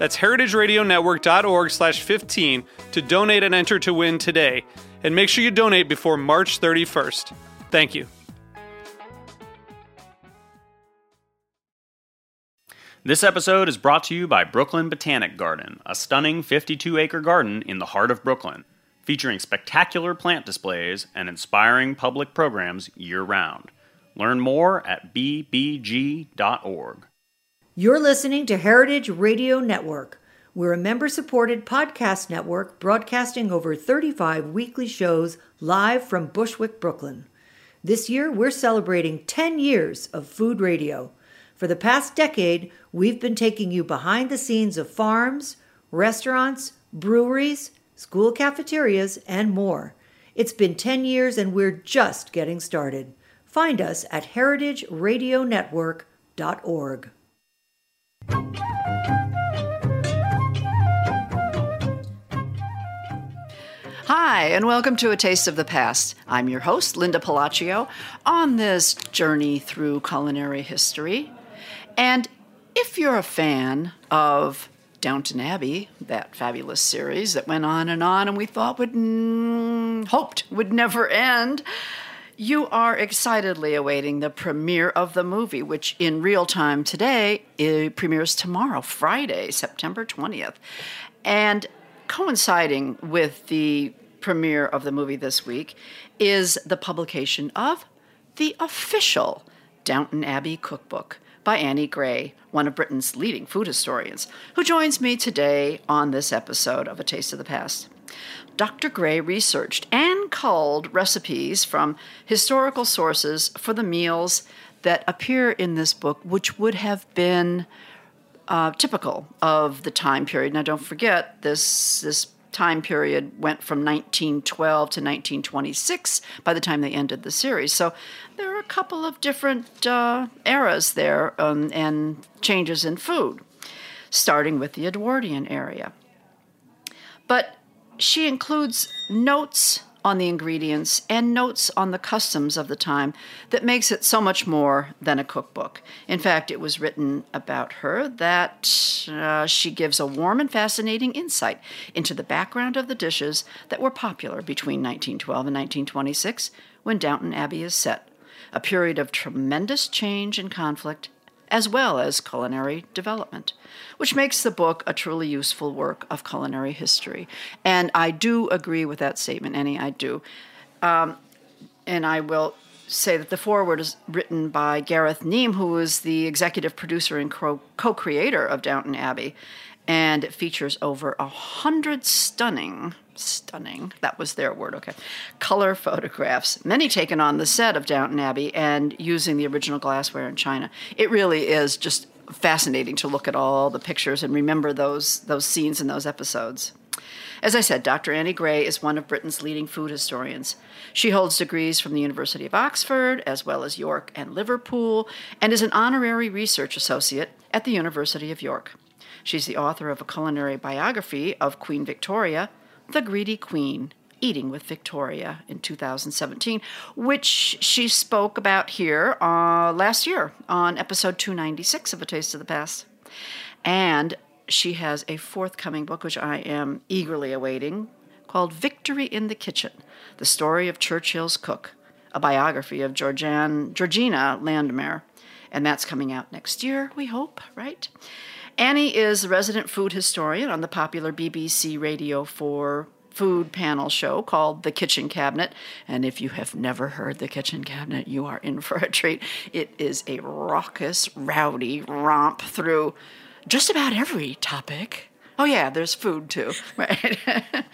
That's heritageradionetwork.org slash 15 to donate and enter to win today. And make sure you donate before March 31st. Thank you. This episode is brought to you by Brooklyn Botanic Garden, a stunning 52 acre garden in the heart of Brooklyn, featuring spectacular plant displays and inspiring public programs year round. Learn more at bbg.org. You're listening to Heritage Radio Network. We're a member supported podcast network broadcasting over 35 weekly shows live from Bushwick, Brooklyn. This year, we're celebrating 10 years of food radio. For the past decade, we've been taking you behind the scenes of farms, restaurants, breweries, school cafeterias, and more. It's been 10 years and we're just getting started. Find us at heritageradionetwork.org. Hi, and welcome to A Taste of the Past. I'm your host, Linda Pelaccio, on this journey through culinary history. And if you're a fan of Downton Abbey, that fabulous series that went on and on and we thought would, mm, hoped would never end, you are excitedly awaiting the premiere of the movie, which in real time today premieres tomorrow, Friday, September 20th. And coinciding with the premiere of the movie this week is the publication of the official Downton Abbey cookbook by Annie Gray, one of Britain's leading food historians, who joins me today on this episode of A Taste of the Past. Dr. Gray researched and culled recipes from historical sources for the meals that appear in this book, which would have been uh, typical of the time period. Now, don't forget this this time period went from 1912 to 1926 by the time they ended the series. So there are a couple of different uh, eras there um, and changes in food, starting with the Edwardian area. But she includes notes on the ingredients and notes on the customs of the time that makes it so much more than a cookbook. In fact, it was written about her that uh, she gives a warm and fascinating insight into the background of the dishes that were popular between 1912 and 1926 when Downton Abbey is set, a period of tremendous change and conflict as well as culinary development, which makes the book a truly useful work of culinary history. And I do agree with that statement, Annie, I do. Um, and I will say that the foreword is written by Gareth Neame, who is the executive producer and co creator of Downton Abbey. And it features over a hundred stunning stunning. That was their word, okay. Color photographs, many taken on the set of Downton Abbey and using the original glassware in china. It really is just fascinating to look at all the pictures and remember those those scenes and those episodes. As I said, Dr. Annie Gray is one of Britain's leading food historians. She holds degrees from the University of Oxford, as well as York and Liverpool, and is an honorary research associate at the University of York. She's the author of a culinary biography of Queen Victoria, the Greedy Queen Eating with Victoria in 2017, which she spoke about here uh, last year on episode 296 of A Taste of the Past. And she has a forthcoming book, which I am eagerly awaiting, called Victory in the Kitchen The Story of Churchill's Cook, a biography of Georgian, Georgina Landemare. And that's coming out next year, we hope, right? Annie is a resident food historian on the popular BBC Radio 4 food panel show called The Kitchen Cabinet. And if you have never heard The Kitchen Cabinet, you are in for a treat. It is a raucous, rowdy romp through just about every topic. Oh, yeah, there's food too, right?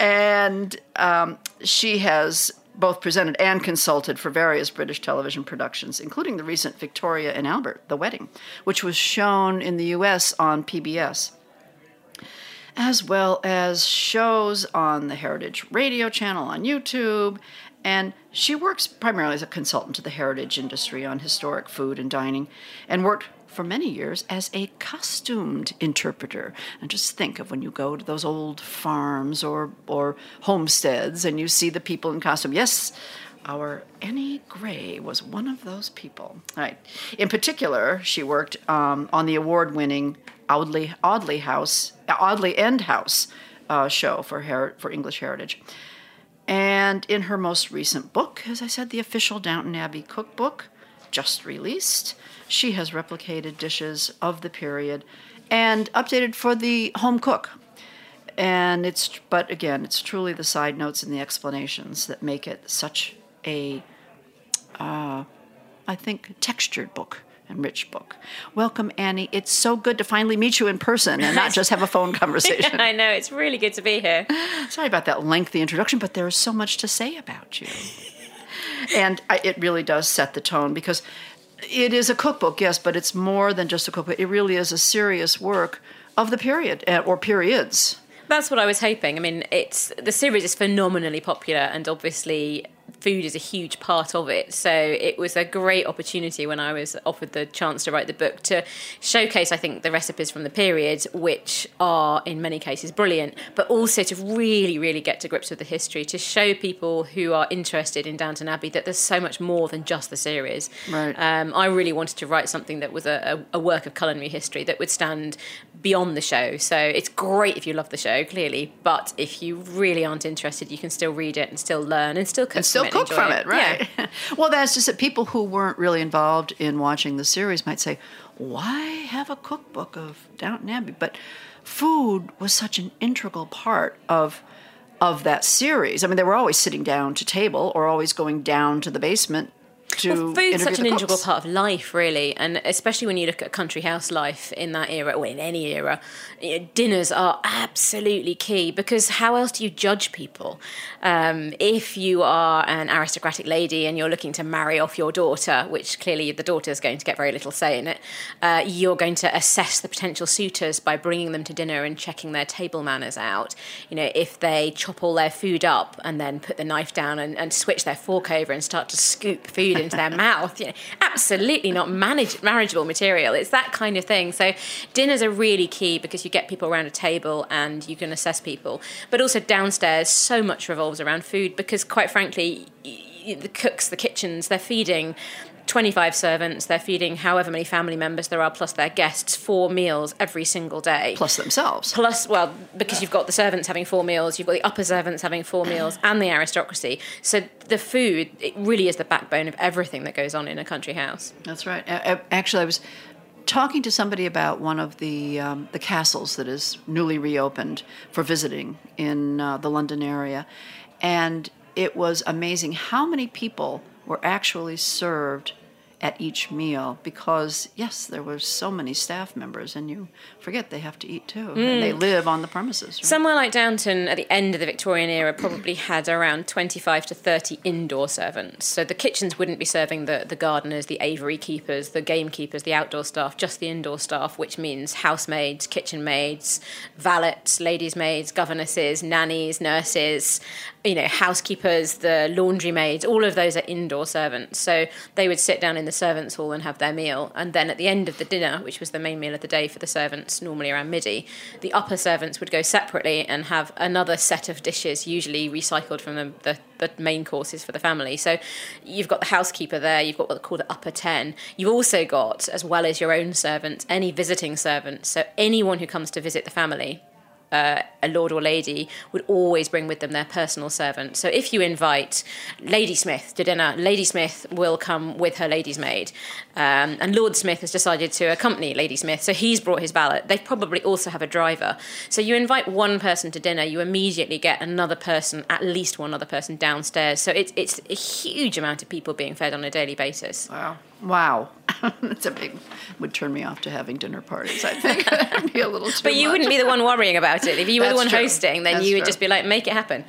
and um, she has both presented and consulted for various British television productions, including the recent Victoria and Albert, The Wedding, which was shown in the US on PBS, as well as shows on the Heritage Radio channel on YouTube. And she works primarily as a consultant to the heritage industry on historic food and dining, and worked for many years as a costumed interpreter. And just think of when you go to those old farms or, or homesteads and you see the people in costume. Yes, our Annie Gray was one of those people. Right. In particular, she worked um, on the award-winning Audley, Audley House, Audley End House uh, show for, Her- for English Heritage. And in her most recent book, as I said, the official Downton Abbey cookbook, just released, she has replicated dishes of the period and updated for the home cook. And it's, but again, it's truly the side notes and the explanations that make it such a, uh, I think, textured book and rich book. Welcome, Annie. It's so good to finally meet you in person and not just have a phone conversation. I know, it's really good to be here. Sorry about that lengthy introduction, but there is so much to say about you. and I, it really does set the tone because it is a cookbook, yes, but it's more than just a cookbook. It really is a serious work of the period uh, or periods. That's what I was hoping. I mean, it's the series is phenomenally popular, and obviously food is a huge part of it. So it was a great opportunity when I was offered the chance to write the book to showcase, I think, the recipes from the period, which are in many cases brilliant, but also to really, really get to grips with the history, to show people who are interested in Downton Abbey that there's so much more than just the series. Right. Um, I really wanted to write something that was a, a, a work of culinary history that would stand beyond the show. So it's great if you love the show, clearly, but if you really aren't interested, you can still read it and still learn and still cook and still from cook it, from enjoy it, right? Yeah. well, that's just that people who weren't really involved in watching the series might say, "Why have a cookbook of Downton Abbey?" But food was such an integral part of of that series. I mean, they were always sitting down to table or always going down to the basement to Well, food's such an integral part of life, really, and especially when you look at country house life in that era, or in any era, dinners are absolutely key because how else do you judge people? Um, if you are an aristocratic lady and you're looking to marry off your daughter, which clearly the daughter is going to get very little say in it, uh, you're going to assess the potential suitors by bringing them to dinner and checking their table manners out. You know, if they chop all their food up and then put the knife down and, and switch their fork over and start to scoop food into their mouth, you know, absolutely not manage, marriageable material. It's that kind of thing. So dinners are really key because you get people around a table and you can assess people. But also downstairs, so much revolves around food because, quite frankly, the cooks, the kitchens, they're feeding 25 servants, they're feeding however many family members there are, plus their guests, four meals every single day. plus themselves. Plus, well, because you've got the servants having four meals, you've got the upper servants having four meals, and the aristocracy. So the food, it really is the backbone of everything that goes on in a country house. That's right. Actually, I was talking to somebody about one of the um, the castles that is newly reopened for visiting in uh, the London area, and it was amazing how many people were actually served at each meal because yes there were so many staff members and you forget they have to eat too and they mm. live on the premises right? Somewhere like Downton at the end of the Victorian era probably had around 25 to 30 indoor servants. So the kitchens wouldn't be serving the, the gardeners, the aviary keepers, the gamekeepers, the outdoor staff, just the indoor staff, which means housemaids, kitchen maids, valets, ladies' maids, governesses, nannies, nurses, you know, housekeepers, the laundry maids, all of those are indoor servants. So they would sit down in the servants' hall and have their meal. And then at the end of the dinner, which was the main meal of the day for the servants, normally around midi, the upper servants would go separately and have another set of dishes, usually recycled from the, the, the main courses for the family. So you've got the housekeeper there, you've got what they call the upper 10. You've also got, as well as your own servants, any visiting servants. So anyone who comes to visit the family uh, a lord or lady would always bring with them their personal servant. So if you invite Lady Smith to dinner, Lady Smith will come with her lady's maid. Um, and Lord Smith has decided to accompany Lady Smith, so he's brought his valet. They probably also have a driver. So you invite one person to dinner, you immediately get another person, at least one other person downstairs. So it's it's a huge amount of people being fed on a daily basis. Wow. Wow. That's a big would turn me off to having dinner parties, I think. That'd be a little too But you much. wouldn't be the one worrying about it. If you were the one true. hosting, then That's you would true. just be like, make it happen.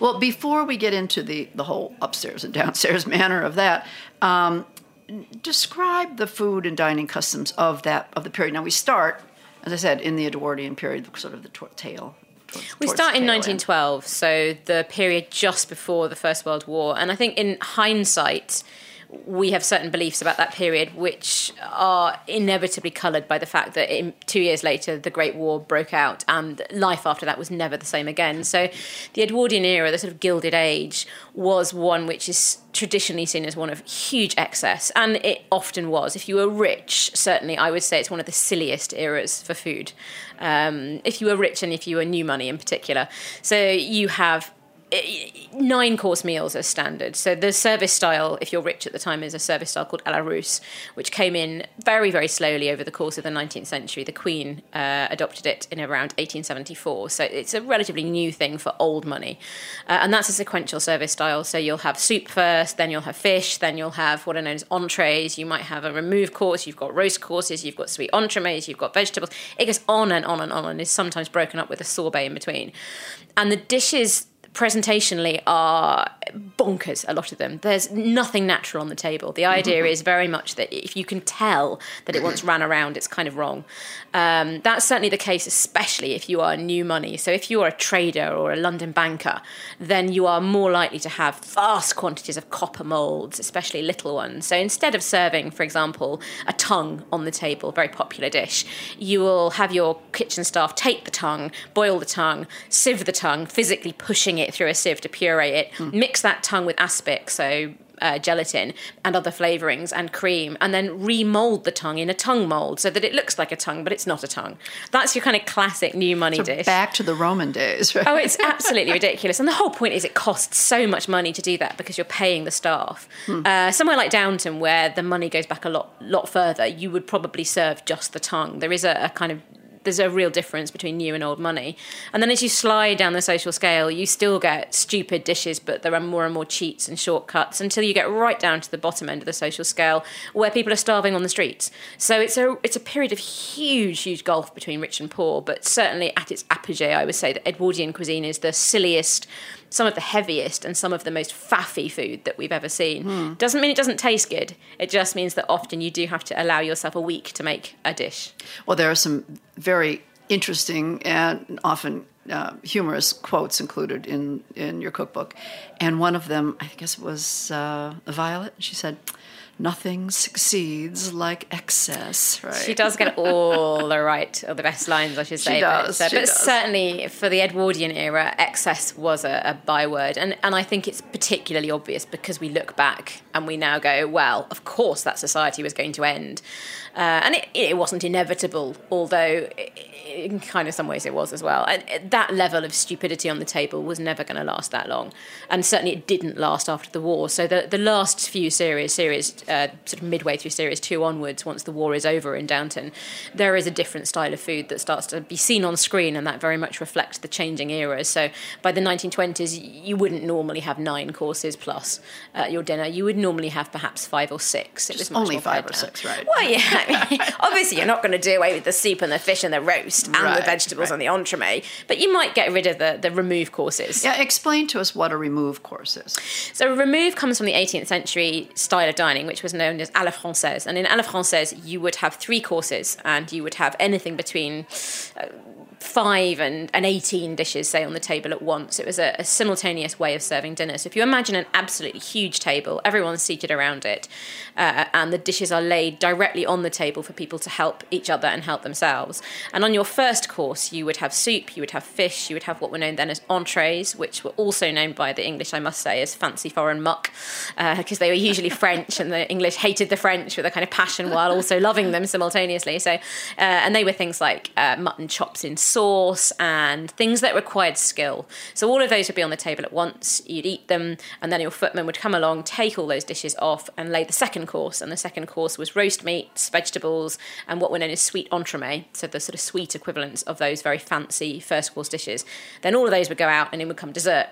Well, before we get into the, the whole upstairs and downstairs manner of that, um, describe the food and dining customs of that of the period. Now we start, as I said, in the Edwardian period, sort of the tail. We start in tail end. 1912, so the period just before the First World War. And I think in hindsight, we have certain beliefs about that period which are inevitably coloured by the fact that in, two years later the Great War broke out and life after that was never the same again. So the Edwardian era, the sort of Gilded Age, was one which is traditionally seen as one of huge excess, and it often was. If you were rich, certainly I would say it's one of the silliest eras for food. Um, if you were rich and if you were new money in particular. So you have nine course meals as standard. So the service style, if you're rich at the time, is a service style called à la Russe, which came in very, very slowly over the course of the 19th century. The Queen uh, adopted it in around 1874. So it's a relatively new thing for old money. Uh, and that's a sequential service style. So you'll have soup first, then you'll have fish, then you'll have what are known as entrees. You might have a remove course, you've got roast courses, you've got sweet entremets, you've got vegetables. It goes on and on and on and is sometimes broken up with a sorbet in between. And the dishes presentationally are bonkers a lot of them. There's nothing natural on the table. The idea is very much that if you can tell that it once ran around it's kind of wrong. Um, that's certainly the case especially if you are new money. So if you are a trader or a london banker then you are more likely to have vast quantities of copper molds especially little ones. So instead of serving for example a tongue on the table very popular dish you will have your kitchen staff take the tongue boil the tongue sieve the tongue physically pushing it through a sieve to puree it mix that tongue with aspic so uh, gelatin and other flavorings and cream, and then remold the tongue in a tongue mold so that it looks like a tongue, but it's not a tongue. That's your kind of classic new money So dish. back to the Roman days, right? Oh, it's absolutely ridiculous. And the whole point is it costs so much money to do that because you're paying the staff. Uh, somewhere like Downton, where the money goes back a lot, lot further, you would probably serve just the tongue. There is a, a kind of there's a real difference between new and old money. And then as you slide down the social scale, you still get stupid dishes, but there are more and more cheats and shortcuts until you get right down to the bottom end of the social scale where people are starving on the streets. So it's a it's a period of huge, huge gulf between rich and poor, but certainly at its apogee, I would say that Edwardian cuisine is the silliest some of the heaviest and some of the most faffy food that we've ever seen. Doesn't mean it doesn't taste good. It just means that often you do have to allow yourself a week to make a dish. Well, there are some very interesting and often uh, humorous quotes included in, in your cookbook. And one of them, I guess it was uh, Violet. She said, Nothing succeeds like excess, right? She does get all the right, or the best lines, I should say. She does, But, she but does. certainly for the Edwardian era, excess was a, a byword. And, and I think it's particularly obvious because we look back and we now go, well, of course that society was going to end. Uh, and it, it wasn't inevitable, although i- in kind of some ways it was as well. And that level of stupidity on the table was never going to last that long. And certainly it didn't last after the war. So the, the last few series, series uh, sort of midway through series two onwards, once the war is over in Downton, there is a different style of food that starts to be seen on screen, and that very much reflects the changing eras. So by the 1920s, you wouldn't normally have nine courses plus uh, your dinner. You would normally have perhaps five or six. It was much only more five or down. six, right? Well, yeah. I mean, obviously, you're not going to do away with the soup and the fish and the roast and the vegetables right. and the entremet, but you might get rid of the, the remove courses. Yeah, explain to us what a remove course is. So remove comes from the 18th century style of dining, which was known as à la française. And in à la française, you would have three courses, and you would have anything between uh, five and, and 18 dishes, say, on the table at once. It was a, a simultaneous way of serving dinner. So if you imagine an absolutely huge table, everyone's seated around it, uh, and the dishes are laid directly on the table for people to help each other and help themselves. And on your first course, you would have soup, you would have fish, you would have what were known then as entrees, which were also known by the English, I must say, as fancy foreign muck, because they were usually French and the the English hated the French with a kind of passion while also loving them simultaneously. So, uh, and they were things like uh, mutton chops in sauce and things that required skill. So all of those would be on the table at once. You'd eat them, and then your footman would come along, take all those dishes off, and lay the second course. And the second course was roast meats, vegetables, and what were known as sweet entremet. So the sort of sweet equivalents of those very fancy first course dishes. Then all of those would go out, and in would come dessert.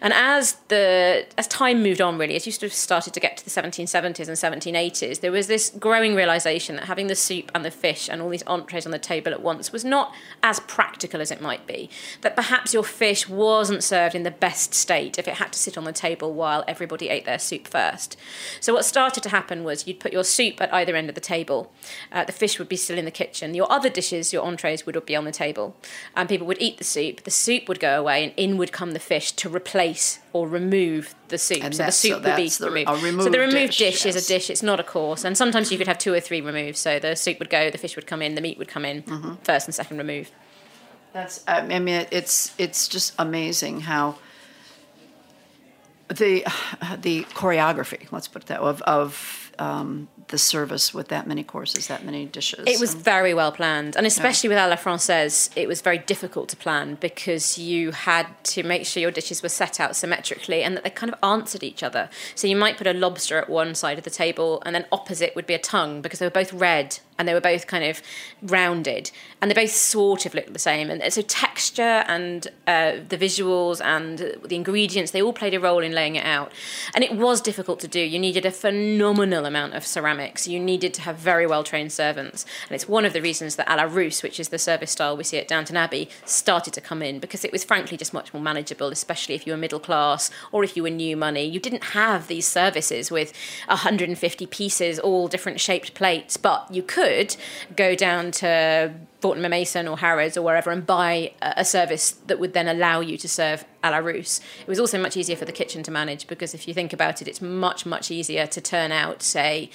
And as the as time moved on, really, as you sort of started to get to the 1770s and 1780s, there was this growing realization that having the soup and the fish and all these entrees on the table at once was not as practical as it might be. That perhaps your fish wasn't served in the best state if it had to sit on the table while everybody ate their soup first. So what started to happen was you'd put your soup at either end of the table. Uh, the fish would be still in the kitchen. Your other dishes, your entrees, would be on the table, and people would eat the soup. The soup would go away, and in would come the fish to replace or remove the soup. And so the soup so would be the- removed. a so the removed dish, dish, is a dish. It's not a course, and sometimes you could have two or three removed. So the soup would go, the fish would come in, the meat would come in Mm-hmm. first and second removed. That's. I mean, it's it's just amazing how the the choreography. Let's put it that way, of of um, the service with that many courses, that many dishes. It was and- very well planned, and especially with a la française, it was very difficult to plan because you had to make sure your dishes were set out symmetrically and that they kind of answered each other. So you might put a lobster at one side of the table, and then opposite would be a tongue because they were both red and they were both kind of rounded, and they both sort of looked the same. And so texture and uh, the visuals and the ingredients, they all played a role in laying it out, and it was difficult to do. You needed a phenomenal amount of ceramics. You needed to have very well trained servants, and it's one of the reasons that a la Russe, which is the service style we see at Downton Abbey, started to come in because it was frankly just much more manageable, especially if you were middle class or if you were new money. You didn't have these services with 150 pieces, all different shaped plates, but you could go down to Fortnum Mason or Harrods or wherever and buy a a service that would then allow you to serve a la Russe. It was also much easier for the kitchen to manage because if you think about it, it's much, much easier to turn out, say,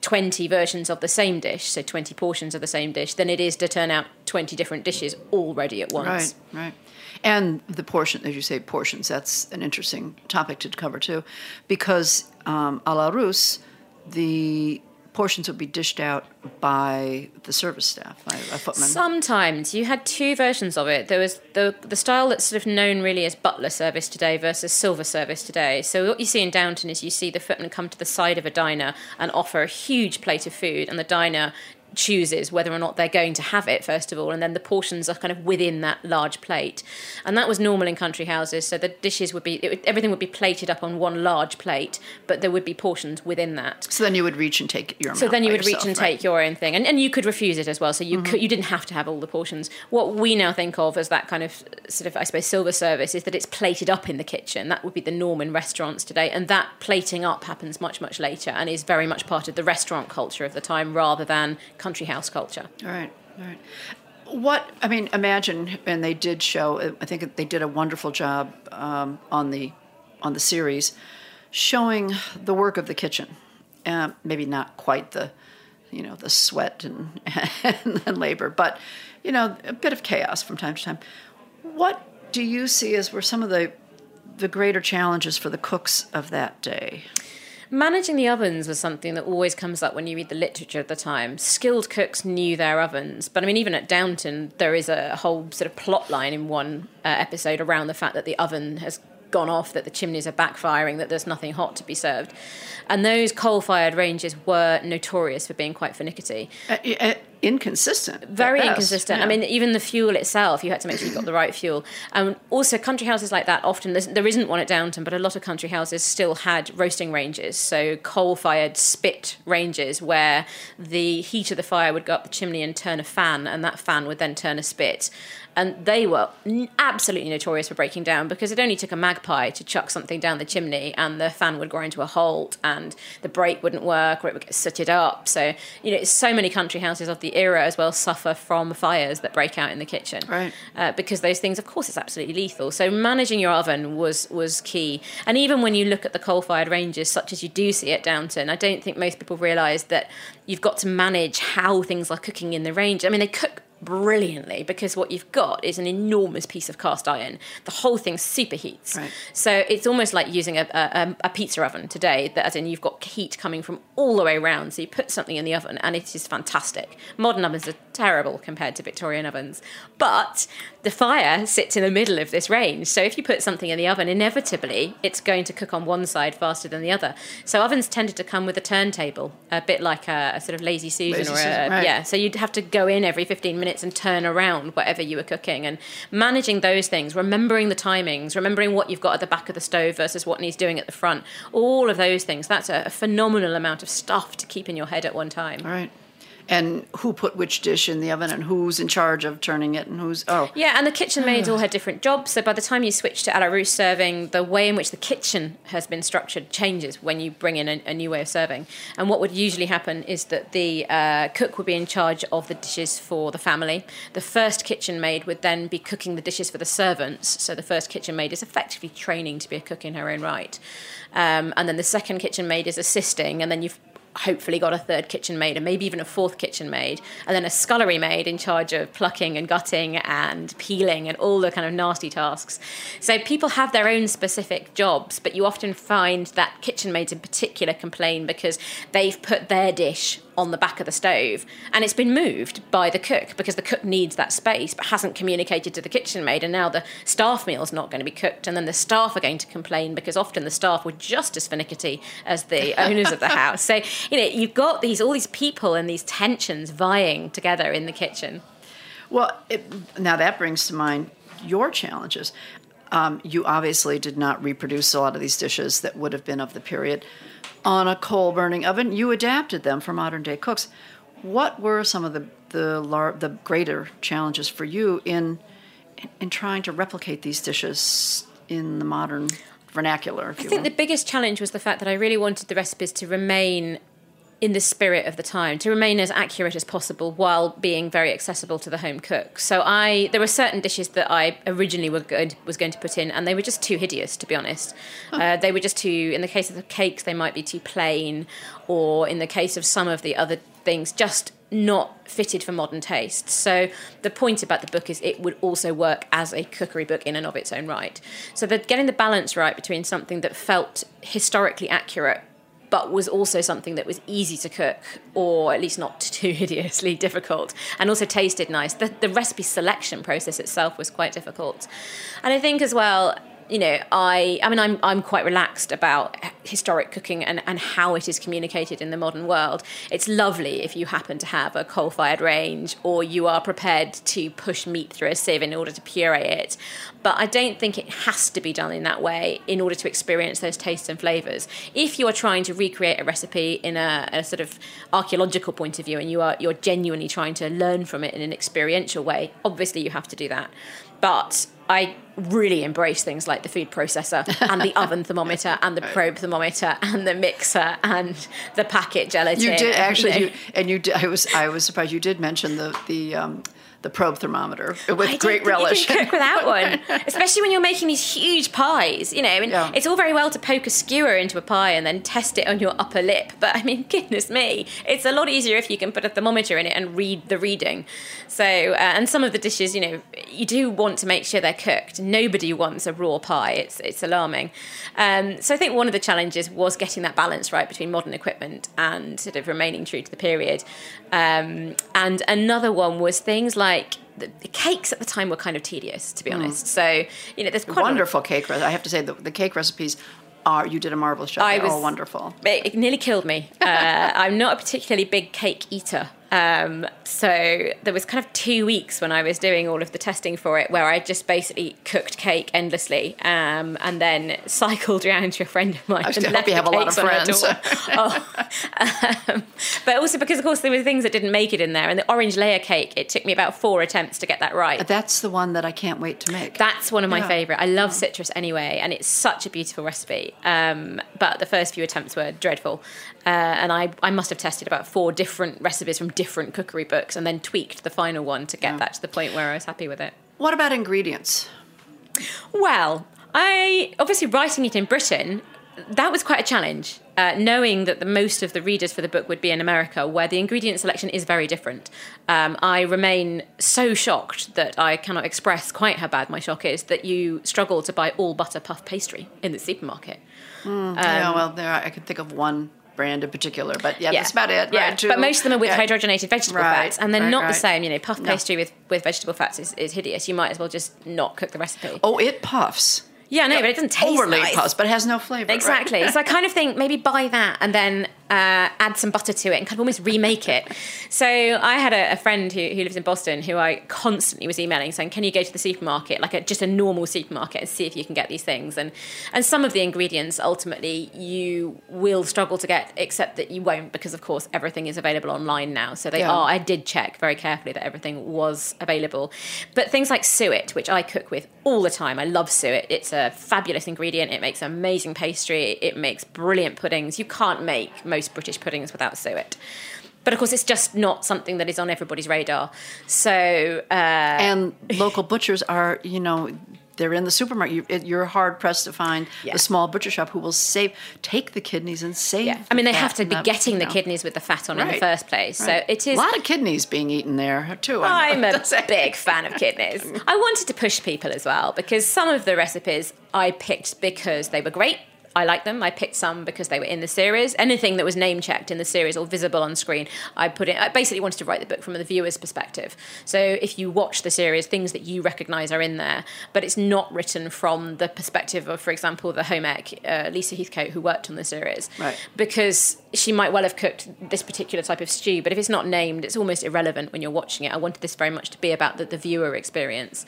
20 versions of the same dish, so 20 portions of the same dish, than it is to turn out 20 different dishes already at once. Right, right. And the portion, as you say, portions, that's an interesting topic to cover too, because um, a la Russe, the portions would be dished out by the service staff, by a footman. Sometimes you had two versions of it. There was the the style that's sort of known really as butler service today versus silver service today. So what you see in Downton is you see the footman come to the side of a diner and offer a huge plate of food, and the diner chooses whether or not they're going to have it first of all and then the portions are kind of within that large plate and that was normal in country houses so the dishes would be it would, everything would be plated up on one large plate but there would be portions within that so then you would reach and take your so then you would reach and right? take your own thing, and, and you could refuse it as well. So you mm-hmm. could, you didn't have to have all the portions. What we now think of as that kind of sort of I suppose silver service is that it's plated up in the kitchen. That would be the norm in restaurants today, and that plating up happens much much later and is very much part of the restaurant culture of the time rather than country house culture. All right, all right. What I mean, imagine, and they did show. I think they did a wonderful job um, on the on the series, showing the work of the kitchen. Uh, maybe not quite the, you know, the sweat and and labor, but you know, a bit of chaos from time to time. What do you see as were some of the the greater challenges for the cooks of that day? Managing the ovens was something that always comes up when you read the literature of the time. Skilled cooks knew their ovens, but I mean, even at Downton, there is a whole sort of plot line in one uh, episode around the fact that the oven has gone off, that the chimneys are backfiring, that there's nothing hot to be served. And those coal fired ranges were notorious for being quite finicky. Uh, uh, inconsistent. Very inconsistent. yeah. I mean, even the fuel itself, you had to make sure you got the right fuel. And also, country houses like that often, there isn't one at Downton, but a lot of country houses still had roasting ranges. So, coal fired spit ranges where the heat of the fire would go up the chimney and turn a fan, and that fan would then turn a spit. And they were absolutely notorious for breaking down because it only took a magpie to chuck something down the chimney and the fan would grind to a halt and the brake wouldn't work or it would get sooted up. So, you know, so many country houses of the era as well suffer from fires that break out in the kitchen. Right. Uh, because those things, of course, it's absolutely lethal. So managing your oven was was key. And even when you look at the coal-fired ranges, such as you do see at Downton, I don't think most people realise that you've got to manage how things are cooking in the range. I mean, they cook brilliantly because what you've got is an enormous piece of cast iron. The whole thing superheats. Right. So it's almost like using a, a, a pizza oven today, that as in you've got heat coming from all the way around. So you put something in the oven and it is fantastic. Modern ovens are terrible compared to Victorian ovens. But the fire sits in the middle of this range. So if you put something in the oven, inevitably it's going to cook on one side faster than the other. So ovens tended to come with a turntable, a bit like a, a sort of lazy Susan Lazy or a, Susan, right. yeah. So you'd have to go in every 15 minutes and turn around whatever you were cooking and managing those things, remembering the timings, remembering what you've got at the back of the stove versus what needs doing at the front. All of those things. That's a, a phenomenal amount of stuff to keep in your head at one time. All right. And who put which dish in the oven and who's in charge of turning it and who's oh Yeah, and the kitchen maids all had different jobs. So by the time you switch to a la Russe serving, the way in which the kitchen has been structured changes when you bring in a, a new way of serving. And what would usually happen is that the uh, cook would be in charge of the dishes for the family. The first kitchen maid would then be cooking the dishes for the servants. So the first kitchen maid is effectively training to be a cook in her own right. Um, and then the second kitchen maid is assisting, and then you've hopefully got a third kitchen maid and maybe even a fourth kitchen maid and then a scullery maid in charge of plucking and gutting and peeling and all the kind of nasty tasks. So people have their own specific jobs but you often find that kitchen maids in particular complain because they've put their dish on the back of the stove and it's been moved by the cook because the cook needs that space but hasn't communicated to the kitchen maid and now the staff meal's not going to be cooked and then the staff are going to complain because often the staff were just as finicky as the owners of the house. So you know you've got these all these people and these tensions vying together in the kitchen. Well, it, now that brings to mind your challenges. Um, you obviously did not reproduce a lot of these dishes that would have been of the period on a coal burning oven. You adapted them for modern day cooks. What were some of the the, lar- the greater challenges for you in in trying to replicate these dishes in the modern vernacular? If I you think the biggest challenge was the fact that I really wanted the recipes to remain in the spirit of the time, to remain as accurate as possible while being very accessible to the home cook. So I, there were certain dishes that I originally were good, was going to put in, and they were just too hideous, to be honest. Uh, they were just too. In the case of the cakes, they might be too plain, or in the case of some of the other things, just not fitted for modern tastes. So the point about the book is it would also work as a cookery book in and of its own right. So that getting the balance right between something that felt historically accurate but was also something that was easy to cook or at least not too hideously difficult and also tasted nice. The, the recipe selection process itself was quite difficult. And I think as well, you know, I I mean I'm I'm quite relaxed about historic cooking and, and how it is communicated in the modern world. It's lovely if you happen to have a coal-fired range or you are prepared to push meat through a sieve in order to puree it. But I don't think it has to be done in that way in order to experience those tastes and flavors. If you are trying to recreate a recipe in a, a sort of archaeological point of view and you are you're genuinely trying to learn from it in an experiential way, obviously you have to do that. But I really embrace things like the food processor and the oven thermometer and the probe thermometer and the mixer and the packet gelatin. You did and, actually, know. you, and you. Did, I was I was surprised you did mention the the um, the probe thermometer with I great think You relish. can cook without one, especially when you're making these huge pies. You know, and Yeah. it's all very well to poke a skewer into a pie and then test it on your upper lip, but I mean, goodness me, it's a lot easier if you can put a thermometer in it and read the reading. So, uh, and some of the dishes, you know, you do want to make sure they're cooked. Nobody wants a raw pie; it's it's alarming. Um, so, I think one of the challenges was getting that balance right between modern equipment and sort of remaining true to the period. Um, and another one was things like the, the cakes at the time were kind of tedious, to be honest. So you know, there's quite a- wonderful cake. I have to say the, the cake recipes are you did a marvelous job. I They're all was- wonderful. it, it nearly killed me. Uh, I'm not a particularly big cake eater. Um, so there was kind of two weeks when I was doing all of the testing for it, where I just basically cooked cake endlessly, um, and then cycled around to a friend of mine. I and left you have a lot of friends. oh. um, but also because, of course, there were things that didn't make it in there, and the orange layer cake. It took me about four attempts to get that right. That's the one that I can't wait to make. That's one of my Yeah. favourite. I love citrus anyway, and it's such a beautiful recipe. Um, but the first few attempts were dreadful, uh, and I, I must have tested about four different recipes from different cookery books, and then tweaked the final one to get that to the point where I was happy with it. what about ingredients? Well, I obviously writing it in Britain. that was quite a challenge, uh, knowing that the most of the readers for the book would be in America, where the ingredient selection is very different. Um, I remain so shocked that I cannot express quite how bad my shock is that you struggle to buy all butter puff pastry in the supermarket. Um, yeah, well, there I can think of one brand in particular, but yeah, Yeah. that's about it. Yeah, right, but most of them are with Yeah. hydrogenated vegetable Right, fats, and they're right, not the same. You know, puff No. pastry with, with vegetable fats is, is hideous. You might as well just not cook the recipe. Oh, it puffs. yeah, no, but it doesn't taste Overly nice. puffs, but it has no flavor. right? Exactly. so I kind of think maybe buy that and then uh, add some butter to it and kind of almost remake it. So I had a, a friend who, who lives in Boston who I constantly was emailing saying, "Can you go to the supermarket, like a, just a normal supermarket, and see if you can get these things?" And and some of the ingredients ultimately you will struggle to get, except that you won't because of course everything is available online now. So they Yeah. are. I did check very carefully that everything was available, but things like suet, which I cook with all the time. I love suet. It's a fabulous ingredient. It makes amazing pastry. It makes brilliant puddings. You can't make most British puddings without suet. But of course, it's just not something that is on everybody's radar. So, uh, And local butchers are, you know, they're in the supermarket. You, you're hard pressed to find Yeah. a small butcher shop who will save, take the kidneys and save. yeah, I mean, they the have to be getting you the kidneys with the fat on in the first place. Right. So it is a lot of kidneys being eaten there too. I I'm a big fan of kidneys. I wanted to push people as well because some of the recipes I picked because they were great. I like them. I picked some because they were in the series. Anything that was name checked in the series or visible on screen, I put it. I basically wanted to write the book from the viewer's perspective. So if you watch the series, things that you recognise are in there, but it's not written from the perspective of, for example, the home ec, uh, Lisa Heathcote, who worked on the series Right. because she might well have cooked this particular type of stew, but if it's not named, it's almost irrelevant when you're watching it. I wanted this very much to be about the, the viewer experience.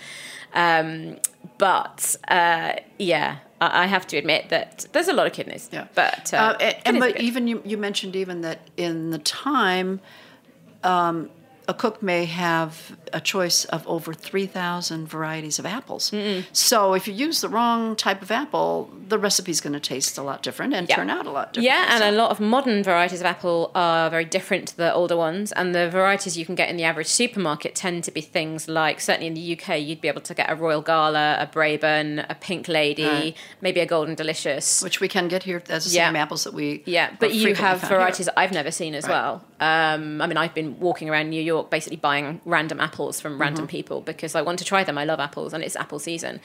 Um, but uh, yeah, I, I have to admit that there's a lot of kidneys. Yeah, But, uh, uh, and, and but even you, you mentioned even that in the time, um, a cook may have a choice of over three thousand varieties of apples. So if you use the wrong type of apple, the recipe's going to taste a lot different and Yeah. turn out a lot different. Yeah, and So- a lot of modern varieties of apple are very different to the older ones. And the varieties you can get in the average supermarket tend to be things like, certainly in the UK, you'd be able to get a Royal Gala, a Braeburn, a Pink Lady, Right. maybe a Golden Delicious. which we can get here as the Yeah. same apples that we Yeah, but you have varieties that I've never seen as Right. well. Um, I mean, I've been walking around New York basically buying random apples from random Mm-hmm. people because I want to try them. I love apples and it's apple season.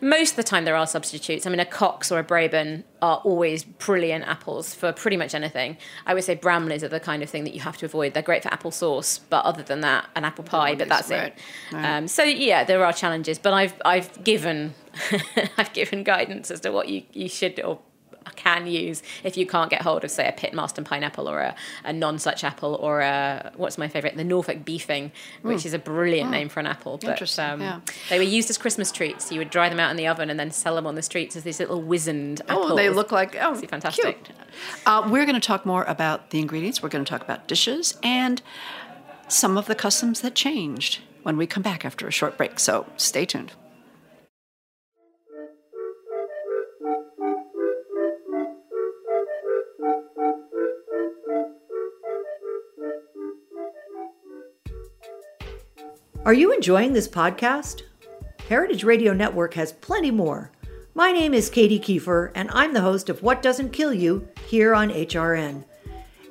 Most of the time, there are substitutes. I mean, a Cox or a Braeburn are always brilliant apples for pretty much anything. I would say Bramleys are the kind of thing that you have to avoid. They're great for apple sauce, but other than that, an apple pie, but that's Right, it. right. Um, so yeah, there are challenges, but I've I've given I've given guidance as to what you, you should or can use if you can't get hold of say a Pitmaster pineapple or a, a Nonsuch apple or a what's my favorite the Norfolk beefing which is a brilliant name for an apple but Hmm. Interesting, um, yeah. they were used as Christmas treats you would dry them out in the oven and then sell them on the streets as these little wizened apples Oh, they look like oh, fantastic. Uh, we're going to talk more about the ingredients. We're going to talk about dishes and some of the customs that changed when we come back after a short break. So stay tuned. Are you enjoying this podcast? Heritage Radio Network has plenty more. My name is Katy Keiffer, and I'm the host of What Doesn't Kill You here on HRN.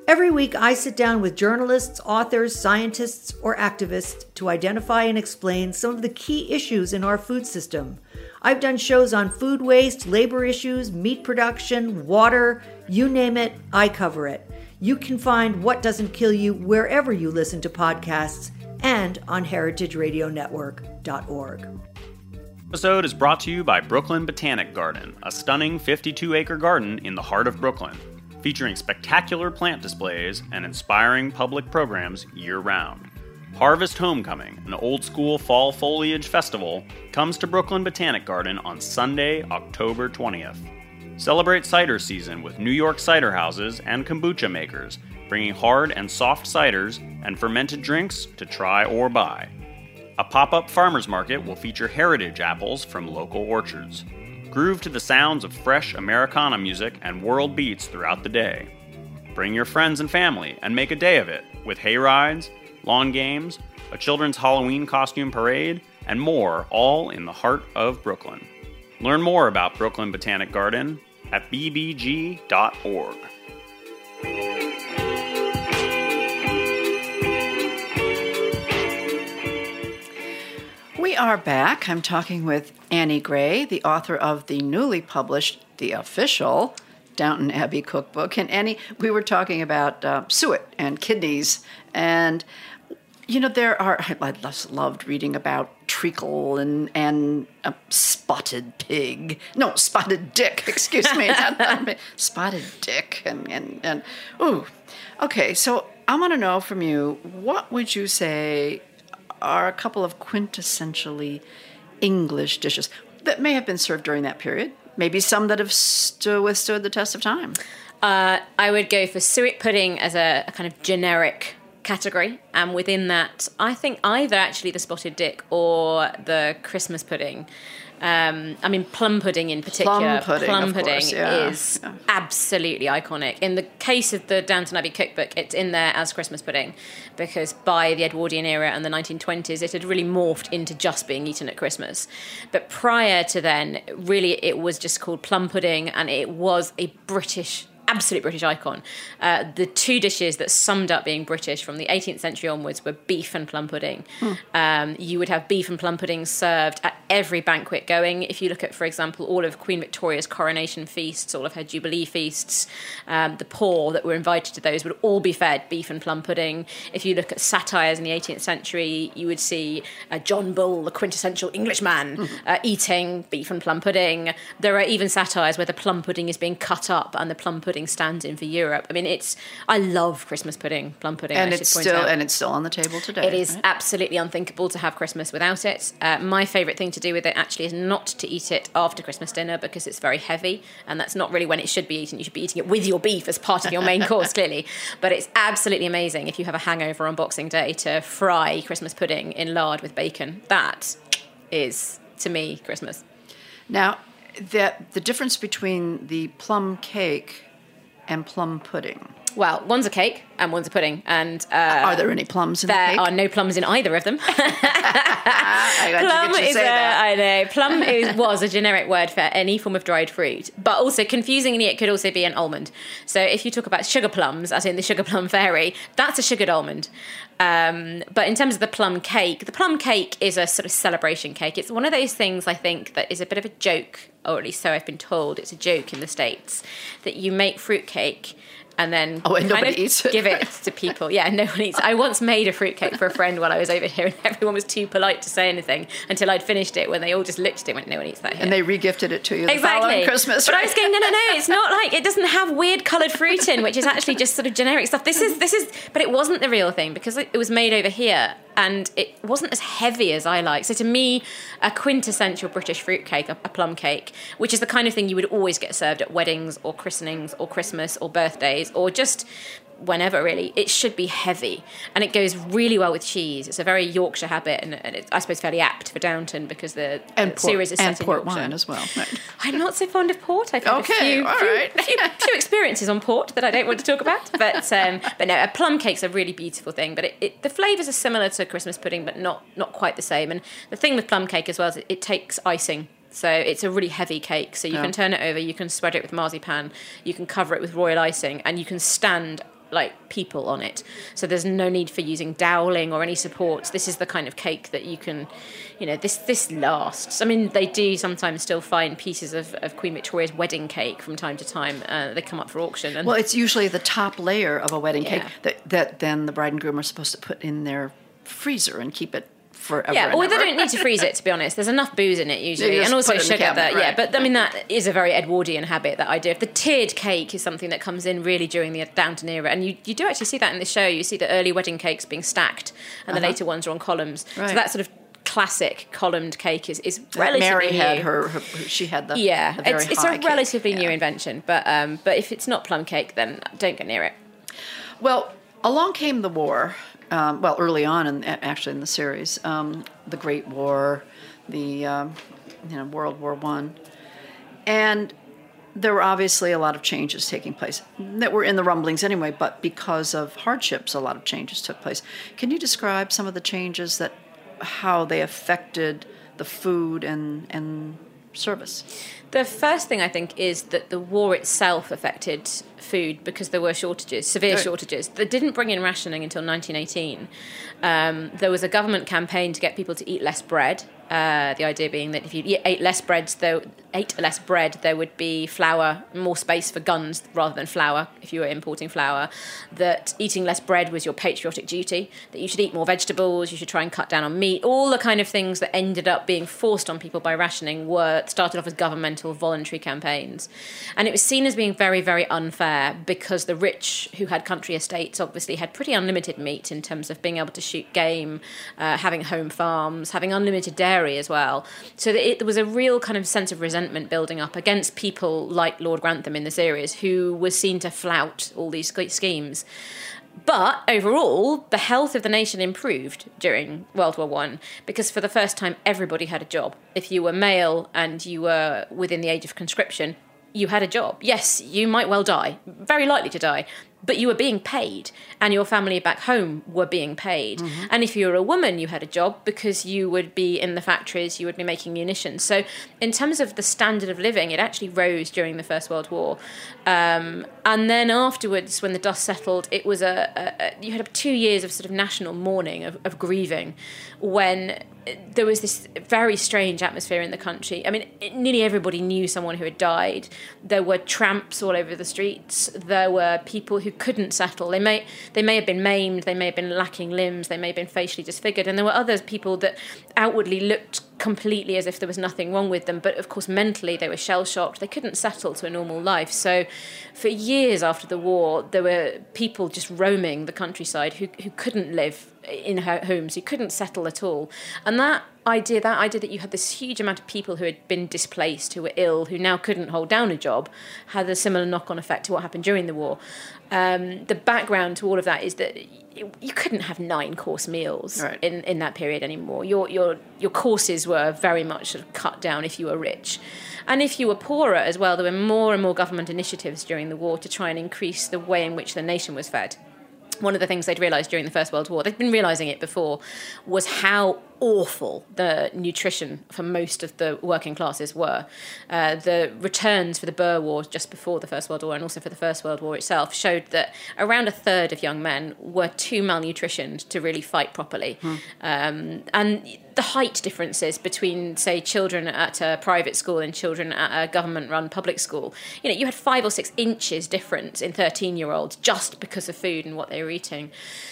Every week, I sit down with journalists, authors, scientists, or activists to identify and explain some of the key issues in our food system. I've done shows on food waste, labor issues, meat production, water, you name it, I cover it. You can find What Doesn't Kill You wherever you listen to podcasts and on heritageradionetwork.org. episode is brought to you by Brooklyn Botanic Garden, a stunning 52 acre garden in the heart of Brooklyn, featuring spectacular plant displays and inspiring public programs year round. Harvest Homecoming, an old school fall foliage festival, comes to Brooklyn Botanic Garden on Sunday, October 20th. Celebrate cider season with New York cider houses and kombucha makers, bringing hard and soft ciders and fermented drinks to try or buy. A pop up farmers market will feature heritage apples from local orchards. Groove to the sounds of fresh Americana music and world beats throughout the day. Bring your friends and family and make a day of it with hay rides, lawn games, a children's Halloween costume parade, and more, all in the heart of Brooklyn. Learn more about Brooklyn Botanic Garden at bbg.org. We are back. I'm talking with Annie Gray, the author of the newly published, the official Downton Abbey cookbook. And Annie, we were talking about uh, suet and kidneys. And, you know, there are, I just loved reading about treacle and, and a spotted pig. No, spotted dick, excuse me. not, not, spotted dick. And, and, and, ooh. Okay, so I want to know from you, what would you say are a couple of quintessentially English dishes that may have been served during that period. Maybe some that have st- withstood the test of time. Uh, I would go for suet pudding as a, a, kind of generic category, and within that, I think either actually the spotted dick or the Christmas pudding. Um, I mean, plum pudding in particular. Plum pudding, plum pudding course, yeah. is yeah. absolutely iconic. In the case of the Downton Abbey cookbook, it's in there as Christmas pudding because by the Edwardian era and the 1920s, it had really morphed into just being eaten at Christmas. But prior to then, really, it was just called plum pudding, and it was a British absolute British icon. Uh, the two dishes that summed up being British from the 18th century onwards were beef and plum pudding. Hmm. Um, you would have beef and plum pudding served at every banquet going. If you look at, for example, all of Queen Victoria's coronation feasts, all of her Jubilee feasts, um, the poor that were invited to those would all be fed beef and plum pudding. If you look at satires in the 18th century, you would see uh, John Bull, the quintessential Englishman, mm-hmm. uh, eating beef and plum pudding. There are even satires where the plum pudding is being cut up and the plum pudding stands in for Europe. I mean, it's I love Christmas pudding, plum pudding, and it's still out. and it's still on the table today. It is right? absolutely unthinkable to have Christmas without it. Uh, my favourite thing to do with it actually is not to eat it after Christmas dinner because it's very heavy, and that's not really when it should be eaten. You should be eating it with your beef as part of your main course, clearly. But it's absolutely amazing if you have a hangover on Boxing Day to fry Christmas pudding in lard with bacon. That is to me Christmas. Now, that the difference between the plum cake and plum pudding. Well, one's a cake and one's a pudding. And uh, are there any plums in there the cake? are no plums in either of them. plum is a, I know plum is, was a generic word for any form of dried fruit, but also confusingly, it could also be an almond. So if you talk about sugar plums, as in the sugar plum fairy, that's a sugared almond. Um, but in terms of the plum cake, the plum cake is a sort of celebration cake. It's one of those things I think that is a bit of a joke, or at least so I've been told. It's a joke in the states that you make fruit cake and then oh, and nobody eats it. give it to people. Yeah, no one eats. I once made a fruitcake for a friend while I was over here, and everyone was too polite to say anything until I'd finished it. When they all just looked at it, and went, "No one eats that here." And they regifted it to you exactly. Christmas. But right? I was going, "No, no, no! It's not like it doesn't have weird coloured fruit in, which is actually just sort of generic stuff. This is this is, but it wasn't the real thing because it was made over here." And it wasn't as heavy as I like. So to me, a quintessential British fruitcake, a, a plum cake, which is the kind of thing you would always get served at weddings or christenings or Christmas or birthdays or just whenever really it should be heavy. And it goes really well with cheese. It's a very yorkshire habit and, and it's i suppose fairly apt for downton because the, and port, series is and set in port yorkshire. wine as well. Right. i'm not so fond of port. I've had okay, a few, all few, few, few, experiences on port that i don't want to talk about but um, but no a plum cake's a really beautiful thing but it, it, the flavors are similar to christmas pudding but not not quite the same. And the thing with plum cake as well is it, it takes icing. So it's a really heavy cake. So you Yeah. can turn it over, you can spread it with marzipan, you can cover it with royal icing, and you can stand like people on it. So there's no need for using dowelling or any supports. This is the kind of cake that you can, you know, this this lasts. I mean, they do sometimes still find pieces of, of Queen Victoria's wedding cake from time to time. Uh, they come up for auction. And Well, it's usually the top layer of a wedding cake that, that then the bride and groom are supposed to put in their freezer and keep it Yeah, or they don't need to freeze it. To be honest, there's enough booze in it usually, and also put it in the sugar. cabinet, that yeah, but I mean that is a very Edwardian habit that I do. The tiered cake is something that comes in really during the Downton era, and you, you do actually see that in the show. You see the early wedding cakes being stacked, and the later ones are on columns. Uh-huh. Right. So that sort of classic columned cake is is relatively Mary new. had her, her, she had the Yeah, the it's, it's a cake. relatively new invention, but um, but if it's not plum cake, then don't get near it. Well, along came the war. Um, well, early on, in, actually in the series, um, the Great War, the um, you know World War One, and there were obviously a lot of changes taking place that were in the rumblings anyway. But because of hardships, a lot of changes took place. Can you describe some of the changes that how they affected the food and and service? The first thing I think is that the war itself affected food because there were shortages, severe Right. shortages. They didn't bring in rationing until 1918. Um, there was a government campaign to get people to eat less bread. Uh, the idea being that if you ate less bread, though ate less bread, there would be flour, more space for guns rather than flour if you were importing flour. That eating less bread was your patriotic duty. That you should eat more vegetables. You should try and cut down on meat. All the kind of things that ended up being forced on people by rationing were started off as governmental voluntary campaigns, and it was seen as being very, very unfair because the rich who had country estates obviously had pretty unlimited meat in terms of being able to shoot game, uh, having home farms, having unlimited dairy as well. So that it, there was a real kind of sense of resentment building up against people like Lord Grantham in the series, who was seen to flout all these sch- schemes. But overall, the health of the nation improved during World War One because for the first time, everybody had a job. If you were male and you were within the age of conscription, you had a job. Yes, you might well die, very likely to die, but you were being paid, and your family back home were being paid. And if you were a woman, you had a job because you would be in the factories, you would be making munitions. So, in terms of the standard of living, it actually rose during the First World War. Um, and then afterwards, when the dust settled, it was a, a, a you had two years of sort of national mourning, of, of grieving, when there was this very strange atmosphere in the country. I mean, it, nearly everybody knew someone who had died. There were tramps all over the streets. There were people who couldn't settle. They may they may have been maimed. They may have been lacking limbs. They may have been facially disfigured. And there were other people that outwardly looked completely as if there was nothing wrong with them, but of course mentally they were shell shocked. They couldn't settle to a normal life. So, for years after the war, there were people just roaming the countryside who who couldn't live in ho- homes, who couldn't settle at all. And that idea, that idea that you had this huge amount of people who had been displaced, who were ill, who now couldn't hold down a job, had a similar knock-on effect to what happened during the war. Um, the background to all of that is that you, couldn't have nine course meals Right. in, in that period anymore. Your your your courses were very much sort of cut down if you were rich. And if you were poorer as well, there were more and more government initiatives during the war to try and increase the way in which the nation was fed one of the things they'd realised during the First World War, they'd been realising it before, was how awful the nutrition for most of the working classes were. Uh, the returns for the Boer War just before the First World War and also for the First World War itself showed that around a third of young men were too malnutritioned to really fight properly. Um, and the height differences between, say, children at a private school and children at a government run public school, you know, you had five or six inches difference in 13 year olds just because of food and what they were eating.